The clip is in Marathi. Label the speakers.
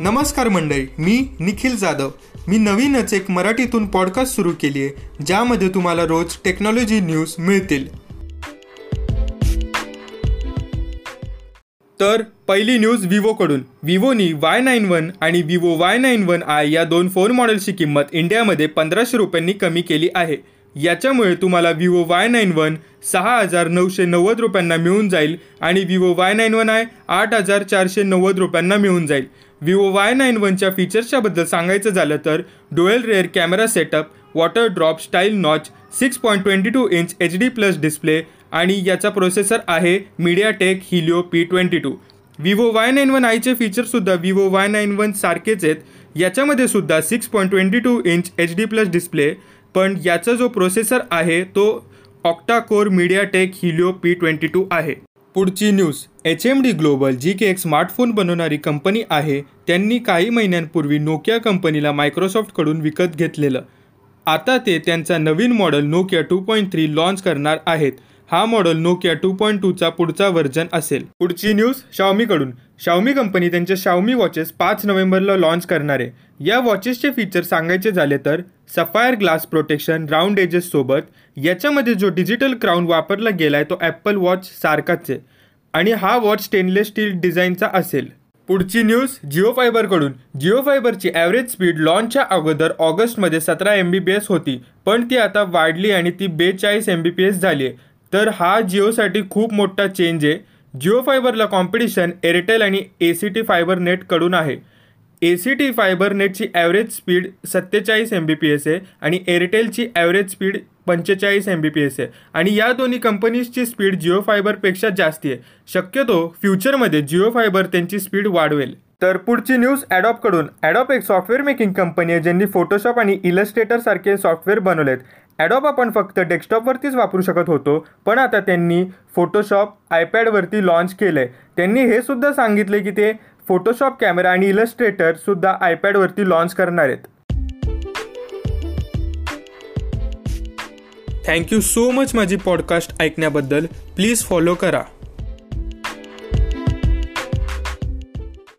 Speaker 1: नमस्कार मंडळी मी निखिल जाधव. मी नवीनच एक मराठीतून पॉडकास्ट सुरू केली आहे ज्यामध्ये तुम्हाला रोज टेक्नॉलॉजी न्यूज मिळतील. तर पहिली न्यूज विवोकडून. विवोनी वाय नाईन वन आणि Vivo Y nine one I या दोन फोन मॉडेलची किंमत इंडियामध्ये पंधराशे रुपयांनी कमी केली आहे. याच्यामुळे तुम्हाला विवो वाय नाईन वन सहा हजार नऊशे नव्वद रुपयांना मिळून जाईल आणि Vivo Y nine one I आठ हजार चारशे नव्वद रुपयांना मिळून जाईल. विवो वाय नाईन वनच्या फीचर्सच्याबद्दल सांगायचं झालं तर dual rear camera setup water drop style notch six point twenty two inch H D plus display आणि याचा प्रोसेसर आहे MediaTek Helio P twenty two Vivo Y nine one आयचे फीचर्ससुद्धा विवो वाय नाईन वन सारखेच आहेत. याच्यामध्ये सुद्धा six point twenty two inch H D plus display पण याचा जो प्रोसेसर आहे तो octa-core MediaTek Helio P twenty two आहे. पुढची news H M D global जी की एक स्मार्टफोन बनवणारी कंपनी आहे त्यांनी काही महिन्यांपूर्वी नोकिया कंपनीला मायक्रोसॉफ्टकडून विकत घेतलेलं. आता ते त्यांचा नवीन model Nokia two point three launch करणार आहेत. हा मॉडेल नोकिया टू पॉईंट टूचा पुढचा व्हर्जन असेल. पुढची न्यूज शाओमीकडून शाओमी कंपनी त्यांचे शाओमी वॉचेस पाच नोव्हेंबरला लॉन्च करणार. आहे या वॉचेसचे फीचर सांगायचे झाले तर सफायर ग्लास प्रोटेक्शन राऊंड एजेससोबत याच्यामध्ये जो डिजिटल क्राऊन वापरला गेला आहे तो ॲपल वॉच सारखाच आहे. आणि हा वॉच स्टेनलेस स्टील डिझाईनचा असेल. पुढची न्यूज जिओ फायबरकडून जिओ फायबरची ॲव्हरेज स्पीड लॉन्चच्या अगोदर ऑगस्टमध्ये सतरा एम बी पी एस होती पण ती आता वाढली आणि ती बेचाळीस एम बी पी एस झाली आहे. तर हा जिओसाठी खूप मोठा चेंज आहे. जिओ फायबरला कॉम्पिटिशन एअरटेल आणि ए सी टी फायबर नेटकडून आहे. ए सी टी फायबर नेटची ॲव्हरेज स्पीड सत्तेचाळीस एम बी पी एस आहे आणि एअरटेलची ॲव्हरेज स्पीड पंचेचाळीस एम बी पी एस आहे. आणि या दोन्ही कंपनीजची स्पीड जिओ फायबरपेक्षा जास्ती आहे. शक्यतो फ्युचरमध्ये जिओ फायबर त्यांची स्पीड वाढवेल. तर पुढची न्यूज ॲडॉपकडून ॲडॉप एक सॉफ्टवेअर मेकिंग कंपनी आहे ज्यांनी फोटोशॉप आणि इलस्ट्रेटरसारखे सॉफ्टवेअर बनवलेत. ॲडॉप आपण फक्त डेस्कटॉपवरतीच वापरू शकत होतो पण आता त्यांनी फोटोशॉप आयपॅडवरती लॉन्च केलं आहे त्यांनी हे सुद्धा सांगितले की ते फोटोशॉप कॅमेरा आणि इलस्ट्रेटरसुद्धा आयपॅडवरती लॉन्च करणार आहेत. थँक्यू सो मच माझी पॉडकास्ट ऐकण्याबद्दल. प्लीज फॉलो करा.